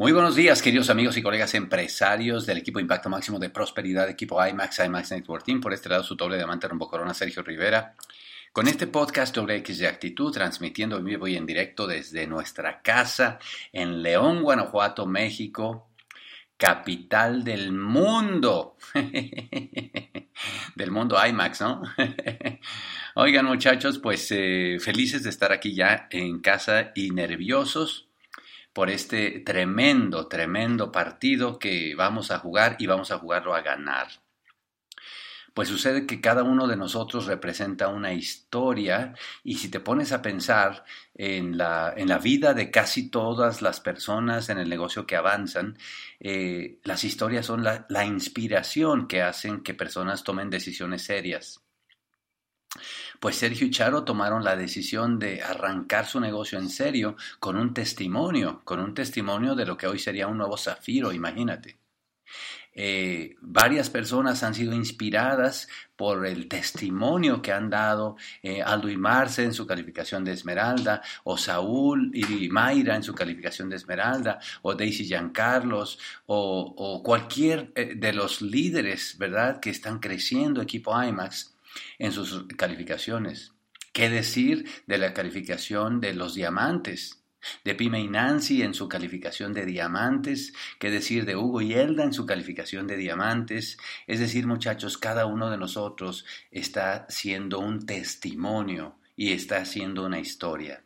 Muy buenos días, queridos amigos y colegas empresarios del equipo Impacto Máximo de Prosperidad, equipo IMAX, IMAX Network Team. Por este lado, su doble diamante Rombo Corona, Sergio Rivera. Con este podcast X de Actitud, transmitiendo en vivo y en directo desde nuestra casa en León, Guanajuato, México, capital del mundo. del mundo IMAX, ¿no? Oigan, muchachos, pues eh, felices de estar aquí ya en casa y nerviosos por este tremendo, tremendo partido que vamos a jugar y vamos a jugarlo a ganar. Pues sucede que cada uno de nosotros representa una historia y si te pones a pensar en la, en la vida de casi todas las personas en el negocio que avanzan, eh, las historias son la, la inspiración que hacen que personas tomen decisiones serias. Pues Sergio y Charo tomaron la decisión de arrancar su negocio en serio con un testimonio, con un testimonio de lo que hoy sería un nuevo zafiro, imagínate. Eh, varias personas han sido inspiradas por el testimonio que han dado eh, Aldo y Marce en su calificación de Esmeralda, o Saúl y Mayra en su calificación de Esmeralda, o Daisy Giancarlos, o, o cualquier eh, de los líderes, ¿verdad?, que están creciendo equipo IMAX en sus calificaciones. ¿Qué decir de la calificación de los diamantes? De Pime y Nancy en su calificación de diamantes, qué decir de Hugo y Elda en su calificación de diamantes. Es decir, muchachos, cada uno de nosotros está siendo un testimonio y está haciendo una historia.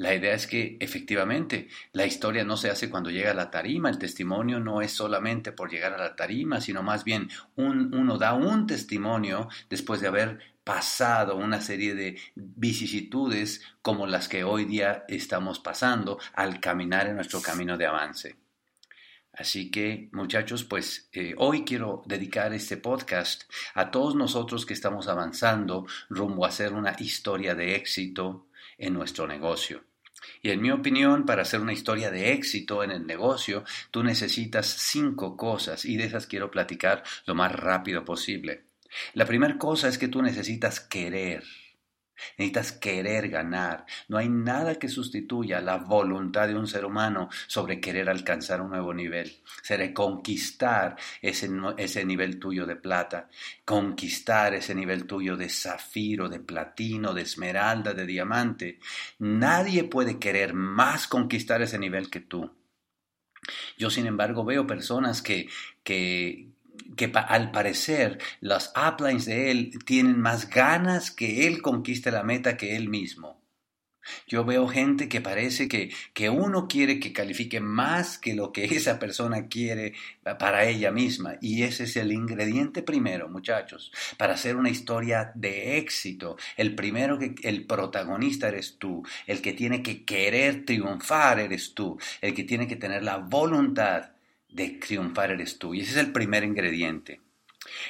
La idea es que efectivamente la historia no se hace cuando llega a la tarima, el testimonio no es solamente por llegar a la tarima, sino más bien uno da un testimonio después de haber pasado una serie de vicisitudes como las que hoy día estamos pasando al caminar en nuestro camino de avance. Así que, muchachos, pues eh, hoy quiero dedicar este podcast a todos nosotros que estamos avanzando rumbo a hacer una historia de éxito en nuestro negocio. Y en mi opinión, para hacer una historia de éxito en el negocio, tú necesitas cinco cosas y de esas quiero platicar lo más rápido posible. La primera cosa es que tú necesitas querer. Necesitas querer ganar. No hay nada que sustituya la voluntad de un ser humano sobre querer alcanzar un nuevo nivel. Seré conquistar ese, ese nivel tuyo de plata, conquistar ese nivel tuyo de zafiro, de platino, de esmeralda, de diamante. Nadie puede querer más conquistar ese nivel que tú. Yo, sin embargo, veo personas que, que, que al parecer las uplines de él tienen más ganas que él conquiste la meta que él mismo. Yo veo gente que parece que, que uno quiere que califique más que lo que esa persona quiere para ella misma. Y ese es el ingrediente primero, muchachos, para hacer una historia de éxito. El primero que el protagonista eres tú, el que tiene que querer triunfar eres tú, el que tiene que tener la voluntad de triunfar eres tú. Y ese es el primer ingrediente.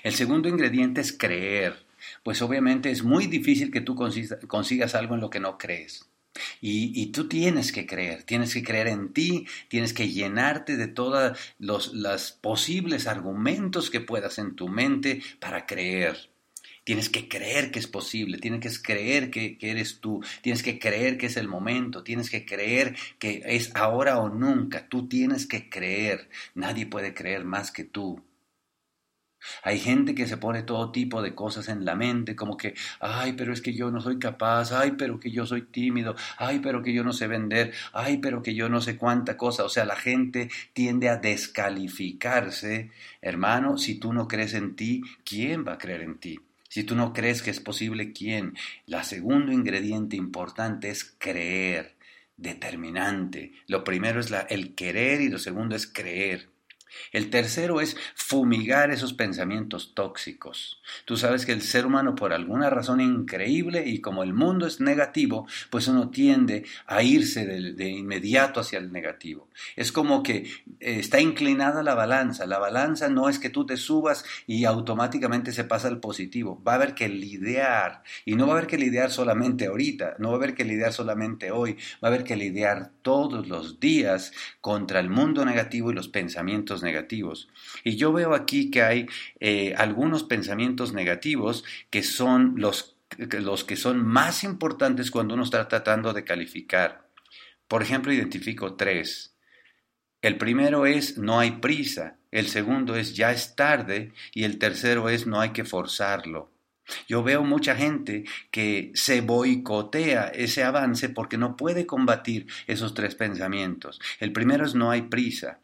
El segundo ingrediente es creer. Pues obviamente es muy difícil que tú consigas algo en lo que no crees. Y, tú tienes que creer, tienes que creer en ti, tienes que llenarte de todos los, los posibles argumentos que puedas en tu mente para creer. Tienes que creer que es posible, tienes que creer que, eres tú, tienes que creer que es el momento, tienes que creer que es ahora o nunca, tú tienes que creer, nadie puede creer más que tú. Hay gente que se pone todo tipo de cosas en la mente, como que, ay, pero es que yo no soy capaz, ay, pero que yo soy tímido, ay, pero que yo no sé vender, ay, pero que yo no sé cuánta cosa. O sea, la gente tiende a descalificarse. Hermano, si tú no crees en ti, ¿quién va a creer en ti? Si tú no crees que es posible, ¿quién? La segundo ingrediente importante es creer, determinante. Lo primero es el querer y lo segundo es creer. El tercero es fumigar esos pensamientos tóxicos. Tú sabes que el ser humano por alguna razón increíble y como el mundo es negativo, pues uno tiende a irse de, inmediato hacia el negativo. Es como que eh, está inclinada la balanza. La balanza no es que tú te subas y automáticamente se pasa al positivo. Va a haber que lidiar y no va a haber que lidiar solamente ahorita, no va a haber que lidiar solamente hoy, va a haber que lidiar todos los días contra el mundo negativo y los pensamientos negativos. Y yo veo aquí que hay eh, algunos pensamientos negativos que son los, los que son más importantes cuando uno está tratando de calificar. Por ejemplo, identifico tres. El primero es no hay prisa, el segundo es ya es tarde y el tercero es no hay que forzarlo. Yo veo mucha gente que se boicotea ese avance porque no puede combatir esos tres pensamientos. El primero es no hay prisa.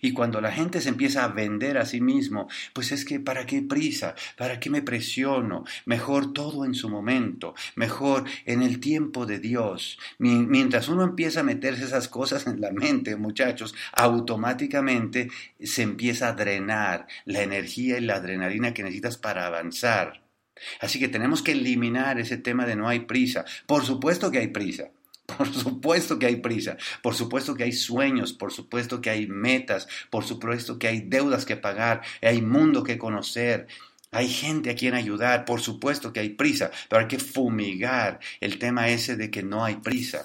Y cuando la gente se empieza a vender a sí mismo, pues es que ¿para qué prisa? ¿Para qué me presiono? Mejor todo en su momento, mejor en el tiempo de Dios. Mientras uno empieza a meterse esas cosas en la mente, muchachos, automáticamente se empieza a drenar la energía y la adrenalina que necesitas para avanzar. Así que tenemos que eliminar ese tema de no hay prisa. Por supuesto que hay prisa. Por supuesto que hay prisa, por supuesto que hay sueños, por supuesto que hay metas, por supuesto que hay deudas que pagar, hay mundo que conocer, hay gente a quien ayudar, por supuesto que hay prisa, pero hay que fumigar el tema ese de que no hay prisa.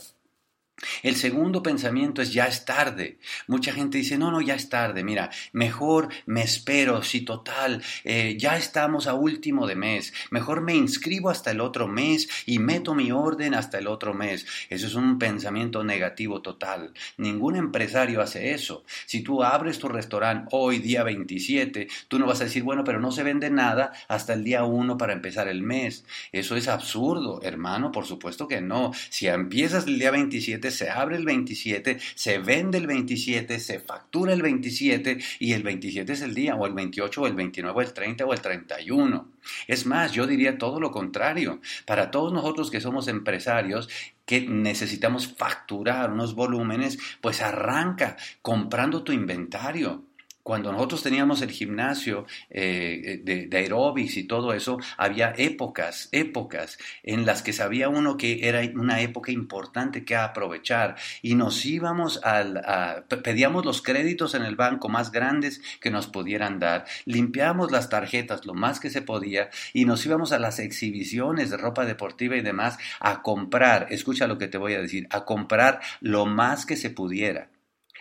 El segundo pensamiento es ya es tarde. Mucha gente dice, no, no, ya es tarde, mira, mejor me espero, si total, eh, ya estamos a último de mes, mejor me inscribo hasta el otro mes y meto mi orden hasta el otro mes. Eso es un pensamiento negativo total. Ningún empresario hace eso. Si tú abres tu restaurante hoy, día 27, tú no vas a decir, bueno, pero no se vende nada hasta el día 1 para empezar el mes. Eso es absurdo, hermano, por supuesto que no. Si empiezas el día 27, se abre el 27, se vende el 27, se factura el 27 y el 27 es el día, o el 28, o el 29, o el 30, o el 31. Es más, yo diría todo lo contrario. Para todos nosotros que somos empresarios, que necesitamos facturar unos volúmenes, pues arranca comprando tu inventario. Cuando nosotros teníamos el gimnasio eh, de, de y todo eso, había épocas, épocas en las que sabía uno que era una época importante que aprovechar. Y nos íbamos al, a, pedíamos los créditos en el banco más grandes que nos pudieran dar, limpiábamos las tarjetas lo más que se podía y nos íbamos a las exhibiciones de ropa deportiva y demás a comprar, escucha lo que te voy a decir, a comprar lo más que se pudiera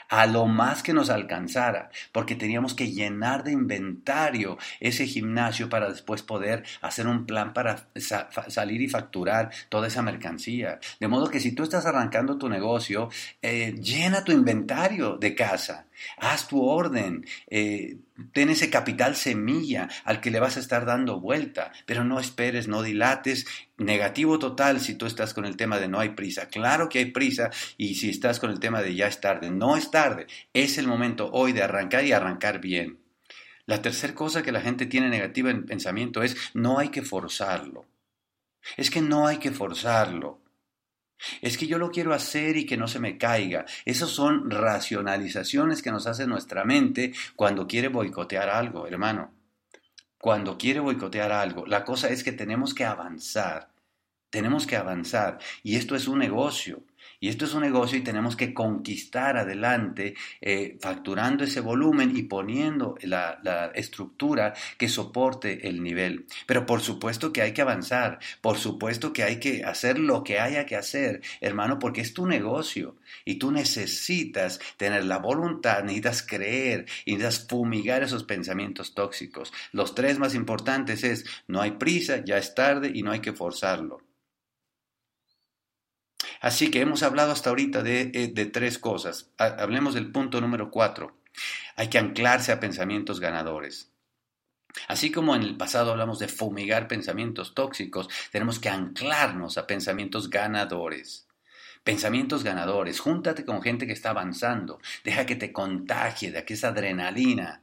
a lo más que nos alcanzara, porque teníamos que llenar de inventario ese gimnasio para después poder hacer un plan para salir y facturar toda esa mercancía. De modo que si tú estás arrancando tu negocio, eh, llena tu inventario de casa, haz tu orden, eh, ten ese capital semilla al que le vas a estar dando vuelta, pero no esperes, no dilates. Negativo total si tú estás con el tema de no hay prisa. Claro que hay prisa y si estás con el tema de ya es tarde, no es tarde. Es el momento hoy de arrancar y arrancar bien. La tercera cosa que la gente tiene negativa en pensamiento es no hay que forzarlo. Es que no hay que forzarlo. Es que yo lo quiero hacer y que no se me caiga. Esas son racionalizaciones que nos hace nuestra mente cuando quiere boicotear algo, hermano. Cuando quiere boicotear algo. La cosa es que tenemos que avanzar. Tenemos que avanzar. Y esto es un negocio. Y esto es un negocio y tenemos que conquistar adelante, eh, facturando ese volumen y poniendo la, la, estructura que soporte el nivel. Pero por supuesto que hay que avanzar, por supuesto que hay que hacer lo que haya que hacer, hermano, porque es tu negocio y tú necesitas tener la voluntad, necesitas creer y necesitas fumigar esos pensamientos tóxicos. Los tres más importantes es no hay prisa, ya es tarde y no hay que forzarlo. Así que hemos hablado hasta ahorita de, eh, de tres cosas. Hablemos del punto número cuatro. Hay que anclarse a pensamientos ganadores. Así como en el pasado hablamos de fumigar pensamientos tóxicos, tenemos que anclarnos a pensamientos ganadores. Pensamientos ganadores. Júntate con gente que está avanzando. Deja que te contagie de esa adrenalina.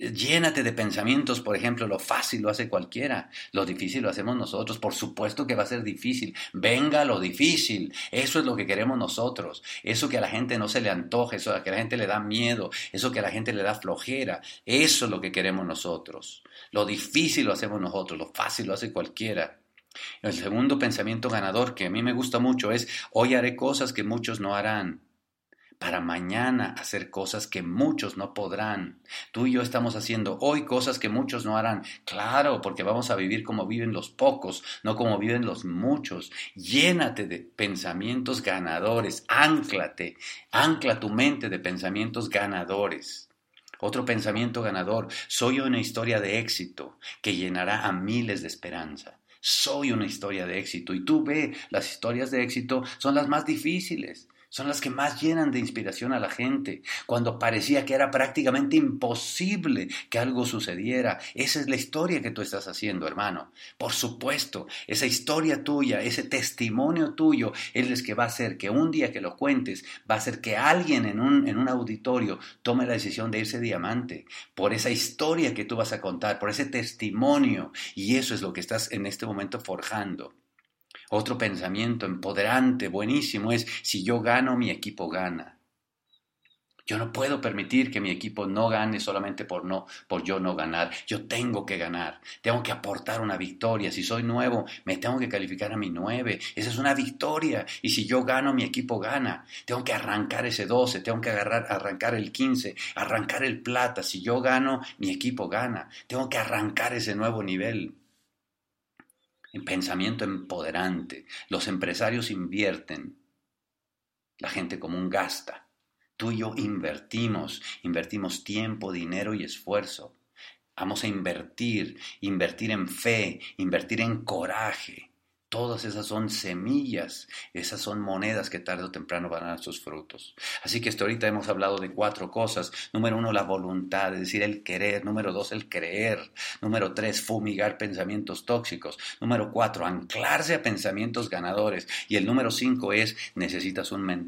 Llénate de pensamientos, por ejemplo, lo fácil lo hace cualquiera, lo difícil lo hacemos nosotros, por supuesto que va a ser difícil, venga lo difícil, eso es lo que queremos nosotros, eso que a la gente no se le antoje, eso que a la gente le da miedo, eso que a la gente le da flojera, eso es lo que queremos nosotros, lo difícil lo hacemos nosotros, lo fácil lo hace cualquiera. El segundo pensamiento ganador que a mí me gusta mucho es, hoy haré cosas que muchos no harán para mañana hacer cosas que muchos no podrán. Tú y yo estamos haciendo hoy cosas que muchos no harán. Claro, porque vamos a vivir como viven los pocos, no como viven los muchos. Llénate de pensamientos ganadores, ánclate, ancla tu mente de pensamientos ganadores. Otro pensamiento ganador, soy una historia de éxito que llenará a miles de esperanza. Soy una historia de éxito y tú ve, las historias de éxito son las más difíciles son las que más llenan de inspiración a la gente, cuando parecía que era prácticamente imposible que algo sucediera. Esa es la historia que tú estás haciendo, hermano. Por supuesto, esa historia tuya, ese testimonio tuyo, es el que va a hacer que un día que lo cuentes, va a hacer que alguien en un, en un auditorio tome la decisión de irse diamante, por esa historia que tú vas a contar, por ese testimonio. Y eso es lo que estás en este momento forjando. Otro pensamiento empoderante, buenísimo, es si yo gano, mi equipo gana. Yo no puedo permitir que mi equipo no gane solamente por no, por yo no ganar. Yo tengo que ganar. Tengo que aportar una victoria. Si soy nuevo, me tengo que calificar a mi nueve. Esa es una victoria. Y si yo gano, mi equipo gana. Tengo que arrancar ese 12, tengo que agarrar, arrancar el 15, arrancar el plata. Si yo gano, mi equipo gana. Tengo que arrancar ese nuevo nivel en pensamiento empoderante. Los empresarios invierten, la gente común gasta. Tú y yo invertimos, invertimos tiempo, dinero y esfuerzo. Vamos a invertir, invertir en fe, invertir en coraje, Todas esas son semillas, esas son monedas que tarde o temprano van a dar sus frutos. Así que hasta ahorita hemos hablado de cuatro cosas. Número uno, la voluntad, es decir, el querer. Número dos, el creer. Número tres, fumigar pensamientos tóxicos. Número cuatro, anclarse a pensamientos ganadores. Y el número cinco es, necesitas un mentor